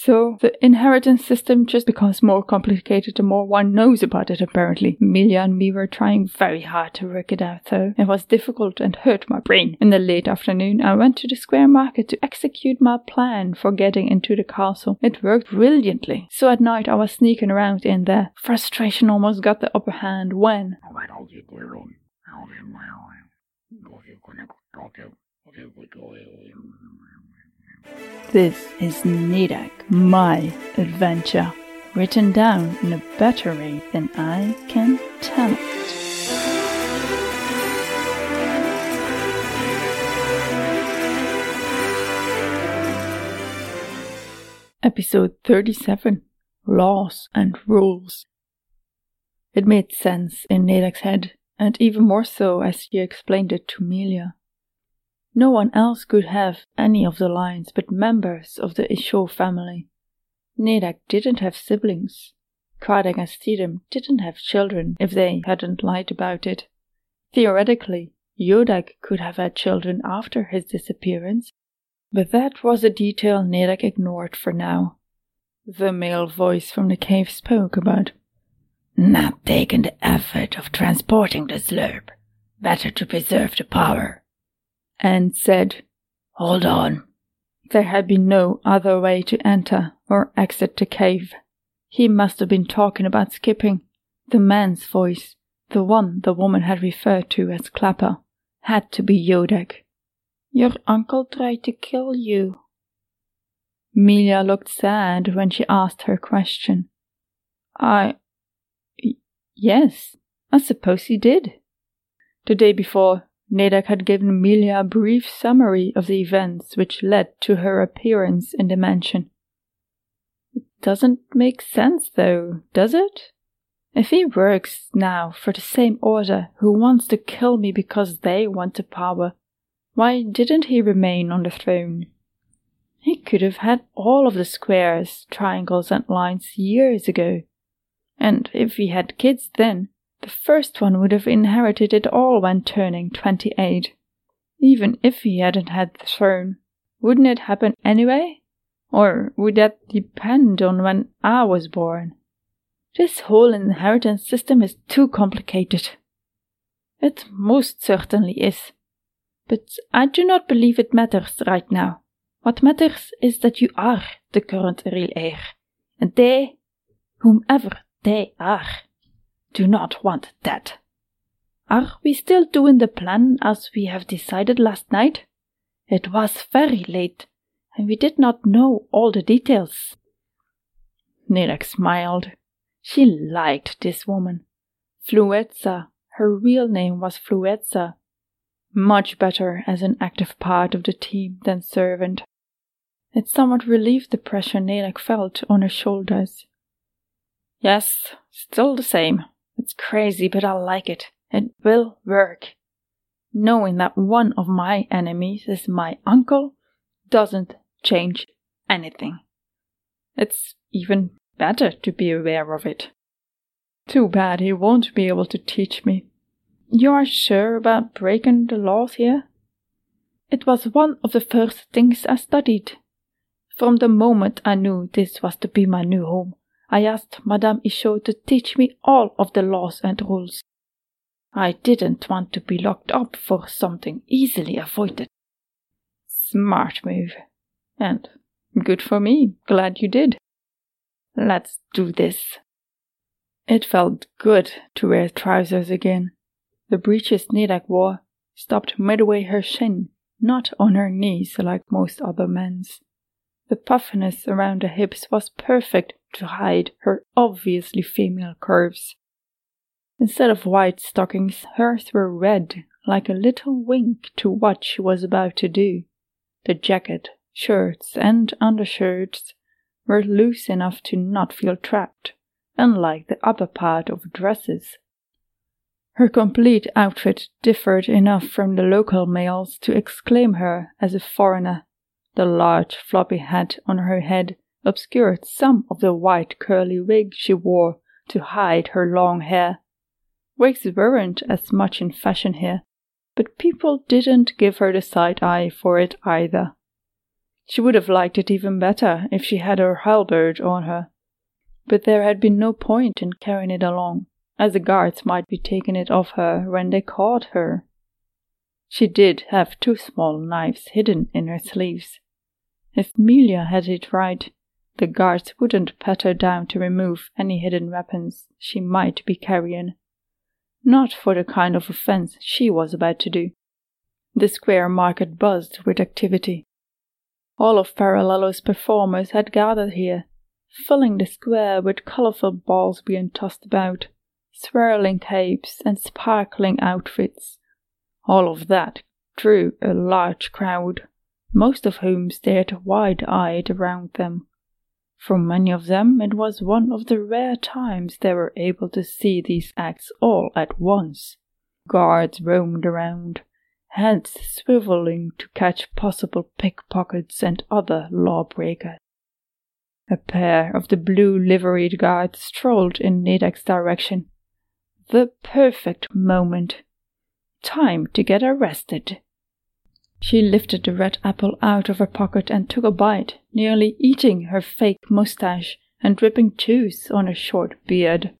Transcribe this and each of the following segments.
So the inheritance system just becomes more complicated the more one knows about it apparently. Amelia and me were trying very hard to work it out though. It was difficult and hurt my brain. In the late afternoon I went to the square market to execute my plan for getting into the castle. It worked brilliantly. So at night I was sneaking around in there. Frustration almost got the upper hand when What you This is Nidak, my adventure, written down in a better way than I can tell it. Episode 37 Laws and Rules. It made sense in Nedak's head, and even more so as he explained it to Melia. No one else could have any of the lines but members of the Isho family. Nedak didn't have siblings. Kardec and didn't have children if they hadn't lied about it. Theoretically, Yodak could have had children after his disappearance, but that was a detail Nedak ignored for now. The male voice from the cave spoke about Not taking the effort of transporting the slurp. Better to preserve the power. And said Hold on. There had been no other way to enter or exit the cave. He must have been talking about skipping. The man's voice, the one the woman had referred to as Clapper, had to be Yodak. Your uncle tried to kill you. Melia looked sad when she asked her question. I. Yes, I suppose he did. The day before, Nedak had given Amelia a brief summary of the events which led to her appearance in the mansion. It doesn't make sense, though, does it? If he works now for the same order who wants to kill me because they want the power, why didn't he remain on the throne? He could have had all of the squares, triangles, and lines years ago. And if he had kids then, the first one would have inherited it all when turning 28. Even if he hadn't had the throne, wouldn't it happen anyway? Or would that depend on when I was born? This whole inheritance system is too complicated. It most certainly is. But I do not believe it matters right now. What matters is that you are the current real heir, and they, whomever they are, do not want that. Are we still doing the plan as we have decided last night? It was very late, and we did not know all the details. Nedak smiled. She liked this woman. Fluetza, her real name was Fluetza. Much better as an active part of the team than servant. It somewhat relieved the pressure Nedak felt on her shoulders. Yes, still the same. It's crazy, but I like it. It will work. Knowing that one of my enemies is my uncle doesn't change anything. It's even better to be aware of it. Too bad he won't be able to teach me. You are sure about breaking the laws here? It was one of the first things I studied. From the moment I knew this was to be my new home, I asked Madame Ishot to teach me all of the laws and rules. I didn't want to be locked up for something easily avoided. Smart move. And good for me. Glad you did. Let's do this. It felt good to wear trousers again. The breeches Nedak wore stopped midway her shin, not on her knees like most other men's. The puffiness around the hips was perfect to hide her obviously female curves. Instead of white stockings, hers were red, like a little wink to what she was about to do. The jacket, shirts, and undershirts were loose enough to not feel trapped, unlike the upper part of dresses. Her complete outfit differed enough from the local males to exclaim her as a foreigner. The large floppy hat on her head obscured some of the white curly wig she wore to hide her long hair. Wigs weren't as much in fashion here, but people didn't give her the side eye for it either. She would have liked it even better if she had her halberd on her. But there had been no point in carrying it along, as the guards might be taking it off her when they caught her. She did have two small knives hidden in her sleeves. If Melia had it right, the guards wouldn't pat her down to remove any hidden weapons she might be carrying. Not for the kind of offense she was about to do. The square market buzzed with activity. All of Parallelo's performers had gathered here, filling the square with colorful balls being tossed about, swirling capes, and sparkling outfits. All of that drew a large crowd, most of whom stared wide eyed around them. For many of them, it was one of the rare times they were able to see these acts all at once. Guards roamed around, heads swiveling to catch possible pickpockets and other lawbreakers. A pair of the blue liveried guards strolled in Nedek's direction. The perfect moment. Time to get arrested. She lifted the red apple out of her pocket and took a bite, nearly eating her fake mustache and dripping juice on her short beard.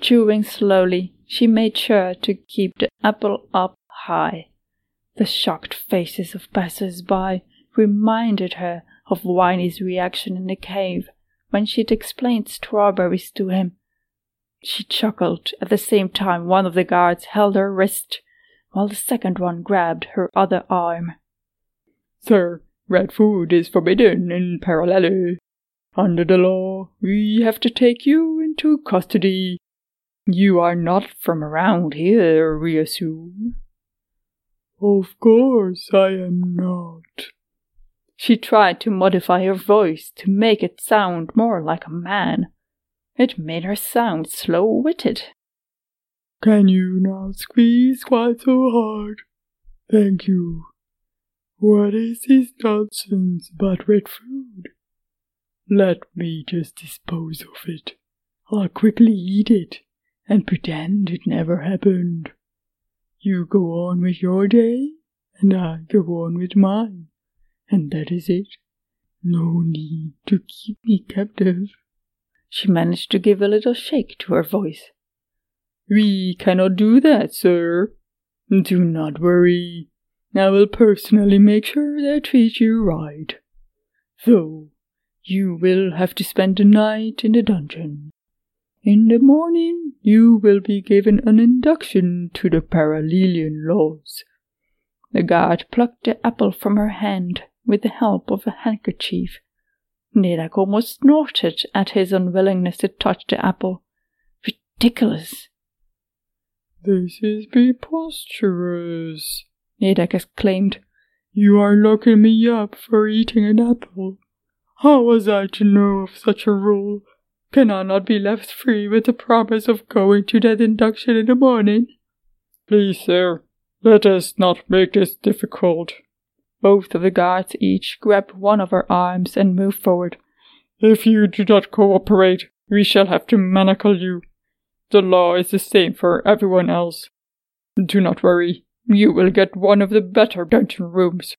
Chewing slowly, she made sure to keep the apple up high. The shocked faces of passers by reminded her of Whiny's reaction in the cave when she'd explained strawberries to him. She chuckled at the same time one of the guards held her wrist while the second one grabbed her other arm. Sir, red food is forbidden in Parallelo. Under the law, we have to take you into custody. You are not from around here, we assume. Of course I am not. She tried to modify her voice to make it sound more like a man. It made her sound slow witted. Can you not squeeze quite so hard? Thank you. What is this nonsense about red food? Let me just dispose of it. I'll quickly eat it and pretend it never happened. You go on with your day, and I go on with mine, and that is it. No need to keep me captive. She managed to give a little shake to her voice. We cannot do that, sir. Do not worry. I will personally make sure they treat you right. Though, you will have to spend the night in the dungeon. In the morning, you will be given an induction to the Parallelian laws. The guard plucked the apple from her hand with the help of a handkerchief. Nedek almost snorted at his unwillingness to touch the apple. Ridiculous! This is preposterous, Nedek exclaimed. You are locking me up for eating an apple. How was I to know of such a rule? Can I not be left free with the promise of going to that induction in the morning? Please, sir, let us not make this difficult. Both of the guards each grabbed one of her arms and moved forward. If you do not cooperate, we shall have to manacle you. The law is the same for everyone else. Do not worry, you will get one of the better dungeon rooms.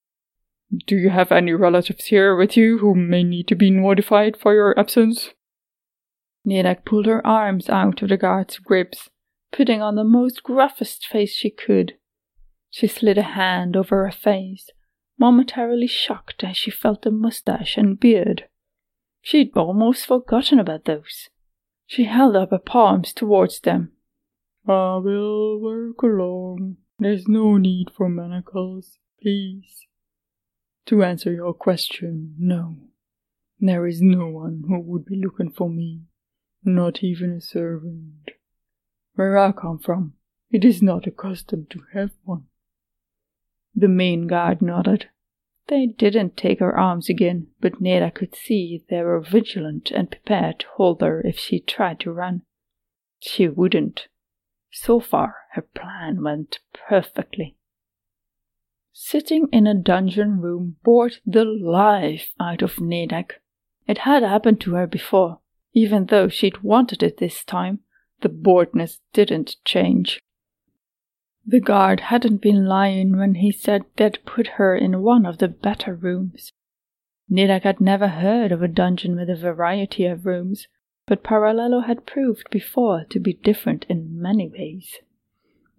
Do you have any relatives here with you who may need to be notified for your absence? Nedek pulled her arms out of the guard's grips, putting on the most gruffest face she could. She slid a hand over her face, momentarily shocked as she felt the mustache and beard. She'd almost forgotten about those. She held up her palms towards them. I will work along. There's no need for manacles, please. To answer your question, no. There is no one who would be looking for me, not even a servant. Where I come from, it is not accustomed to have one. The main guard nodded. They didn't take her arms again, but Neda could see they were vigilant and prepared to hold her if she tried to run. She wouldn't. So far, her plan went perfectly. Sitting in a dungeon room bored the life out of Nedek. It had happened to her before. Even though she'd wanted it this time, the boredness didn't change. The guard hadn't been lying when he said they'd put her in one of the better rooms. Nidak had never heard of a dungeon with a variety of rooms, but Parallelo had proved before to be different in many ways.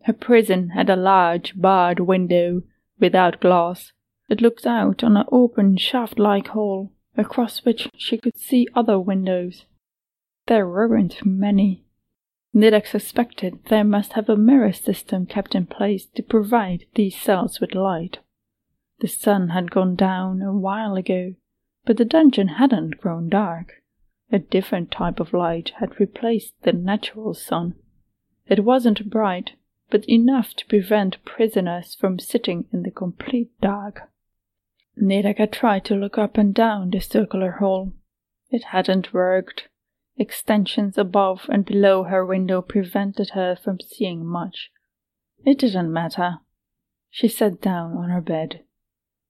Her prison had a large barred window without glass. It looked out on an open shaft like hall, across which she could see other windows. There weren't many. Nidak suspected they must have a mirror system kept in place to provide these cells with light. The sun had gone down a while ago, but the dungeon hadn't grown dark. A different type of light had replaced the natural sun. It wasn't bright, but enough to prevent prisoners from sitting in the complete dark. Nidak had tried to look up and down the circular hall. It hadn't worked. Extensions above and below her window prevented her from seeing much. It didn't matter. She sat down on her bed.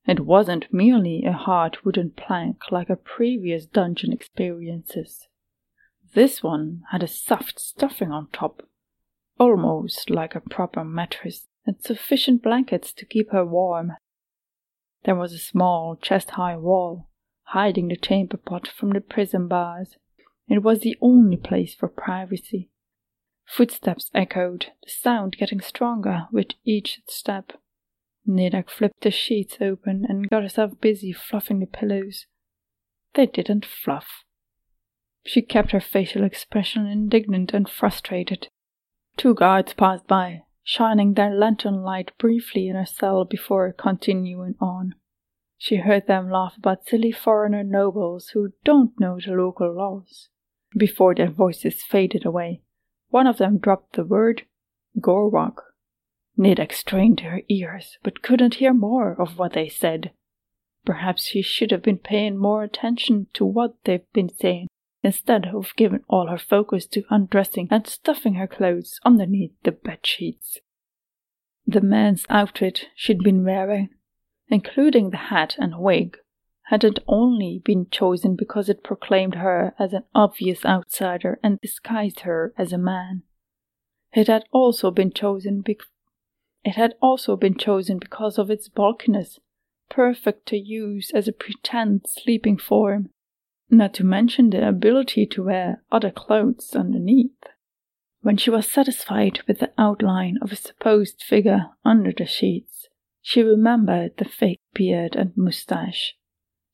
It wasn't merely a hard wooden plank like her previous dungeon experiences. This one had a soft stuffing on top, almost like a proper mattress, and sufficient blankets to keep her warm. There was a small chest high wall, hiding the chamber pot from the prison bars. It was the only place for privacy. Footsteps echoed, the sound getting stronger with each step. Nidak flipped the sheets open and got herself busy fluffing the pillows. They didn't fluff. She kept her facial expression indignant and frustrated. Two guards passed by, shining their lantern light briefly in her cell before continuing on. She heard them laugh about silly foreigner nobles who don't know the local laws. Before their voices faded away, one of them dropped the word Gorwag Nidak strained her ears, but couldn't hear more of what they said. Perhaps she should have been paying more attention to what they've been saying, instead of giving all her focus to undressing and stuffing her clothes underneath the bed sheets. The man's outfit she'd been wearing, including the hat and wig, hadn't only been chosen because it proclaimed her as an obvious outsider and disguised her as a man. It had also been chosen be- it had also been chosen because of its bulkiness, perfect to use as a pretend sleeping form, not to mention the ability to wear other clothes underneath. When she was satisfied with the outline of a supposed figure under the sheets, she remembered the fake beard and moustache.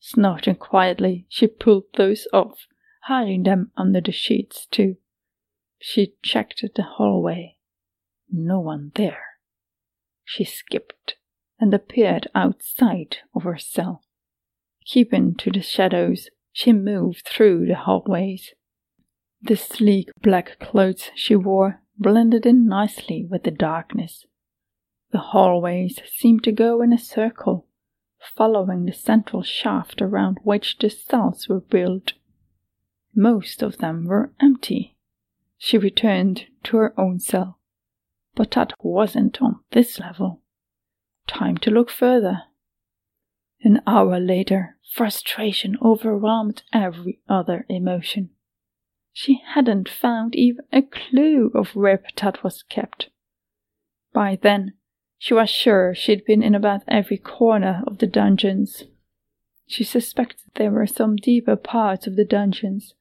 Snorting quietly, she pulled those off, hiding them under the sheets too. She checked the hallway. No one there. She skipped and appeared outside of her cell. Keeping to the shadows, she moved through the hallways. The sleek black clothes she wore blended in nicely with the darkness. The hallways seemed to go in a circle, following the central shaft around which the cells were built. Most of them were empty. She returned to her own cell but that wasn't on this level. Time to look further. An hour later, frustration overwhelmed every other emotion. She hadn't found even a clue of where Patat was kept. By then, she was sure she'd been in about every corner of the dungeons. She suspected there were some deeper parts of the dungeons,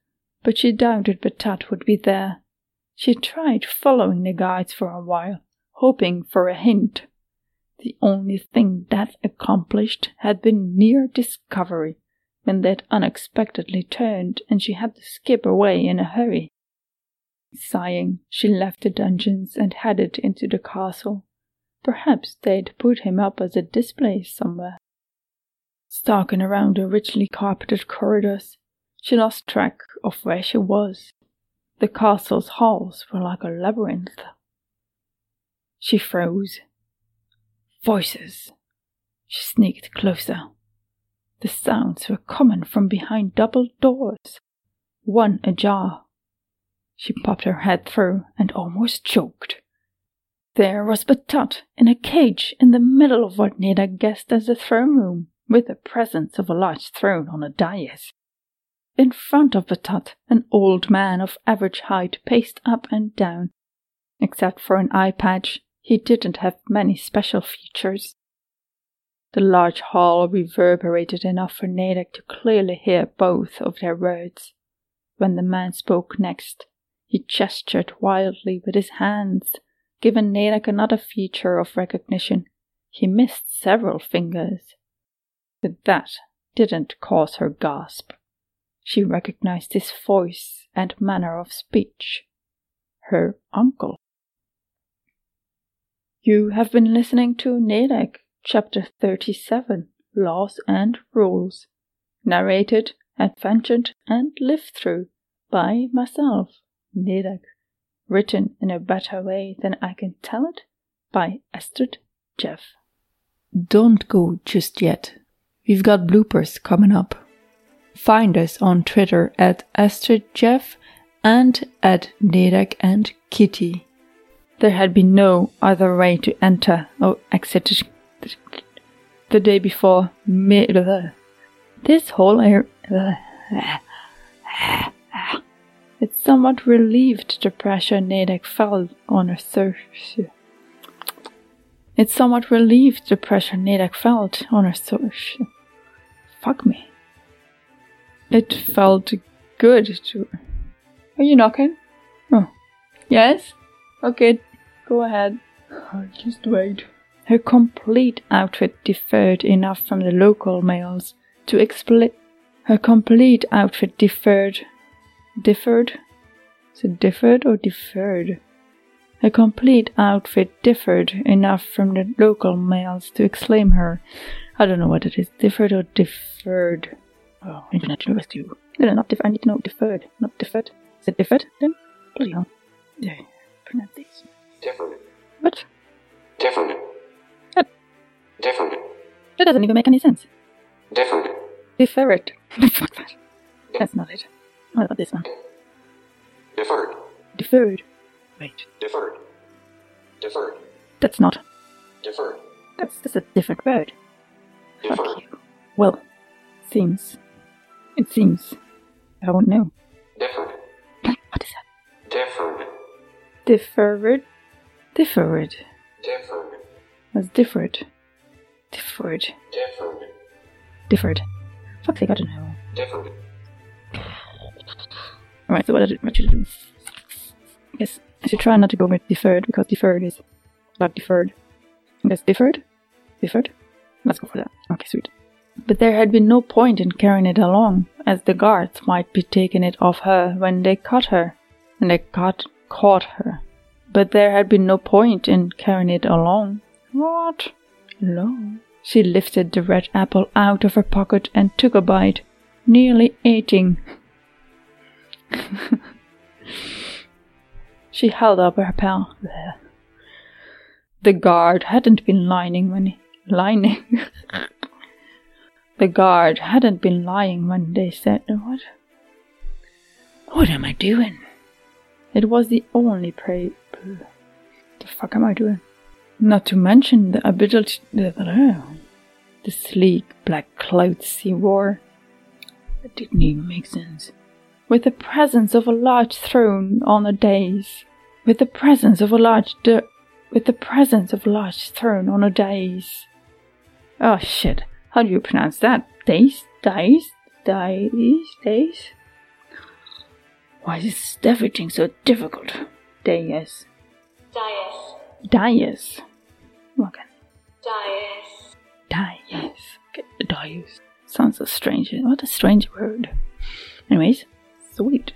but she doubted Patat would be there. She tried following the guides for a while, hoping for a hint. The only thing that accomplished had been near discovery when they'd unexpectedly turned and she had to skip away in a hurry. Sighing, she left the dungeons and headed into the castle. Perhaps they'd put him up as a display somewhere. Stalking around the richly carpeted corridors, she lost track of where she was. The castle's halls were like a labyrinth. She froze. Voices. She sneaked closer. The sounds were coming from behind double doors, one ajar. She popped her head through and almost choked. There was Patat in a cage in the middle of what Neda guessed as a throne room, with the presence of a large throne on a dais. In front of Patat, an old man of average height paced up and down. Except for an eye patch, he didn't have many special features. The large hall reverberated enough for Nadek to clearly hear both of their words. When the man spoke next, he gestured wildly with his hands, giving Nadek another feature of recognition. He missed several fingers. But that didn't cause her gasp. She recognized his voice and manner of speech. Her uncle. You have been listening to Nedek, Chapter 37 Laws and Rules, narrated, adventured, and lived through by myself, Nedek, written in a better way than I can tell it by Astrid Jeff. Don't go just yet. We've got bloopers coming up. Find us on Twitter at Astrid Jeff and at Nedek and Kitty. There had been no other way to enter or exit the day before. This whole area. It somewhat relieved the pressure Nedek felt on her surface. It somewhat relieved the pressure Nedek felt on her surface. Fuck me. It felt good to. Are you knocking? Oh. Yes? Okay, go ahead. I'll just wait. Her complete outfit differed enough from the local males to explain. Her complete outfit differed. Differed? Is it differed or deferred? Her complete outfit differed enough from the local males to exclaim her. I don't know what it is. Differed or deferred? Oh, Internet University. No, no, not deferred. I need to know deferred, not deferred. Is it deferred then? Bloody hell. Yeah, pronunciation. Different. What? Different. What? Different. That doesn't even make any sense. Different. Deferred. Fuck that. That's not it. What about this one? Deferred. Deferred. Wait, Deferred. Deferred. that's not. Deferred. That's just a different word. Fuck Deferred. you. Well, seems. It seems. I won't know. Different. What is that? Different. Deferred? Deferred. Different. That's differed. Deferred. Different. Deferred. Fuck's sake, I don't know. Different. Alright, so what, did, what should I do? I guess I should try not to go with deferred because deferred is not deferred. I guess deferred? Deferred? Let's go for that. Okay, sweet. But there had been no point in carrying it along, as the guards might be taking it off her when they caught her. And they caught, caught her. But there had been no point in carrying it along. What? Alone? She lifted the red apple out of her pocket and took a bite, nearly eating. she held up her pal. The guard hadn't been lying when he, lying. the guard hadn't been lying when they said what? What am I doing? It was the only prey. The fuck am I doing? Not to mention the ability. The, the sleek black clothes he wore. It didn't even make sense with the presence of a large throne on a dais, with the presence of a large di- with the presence of a large throne on a dais. Oh shit! How do you pronounce that? Dais, dais, dais, dais. Why is everything so difficult? Dais, Dais. dais. Okay, Dais. dais. Okay, dais. Sounds so strange. What a strange word. Anyways, sweet.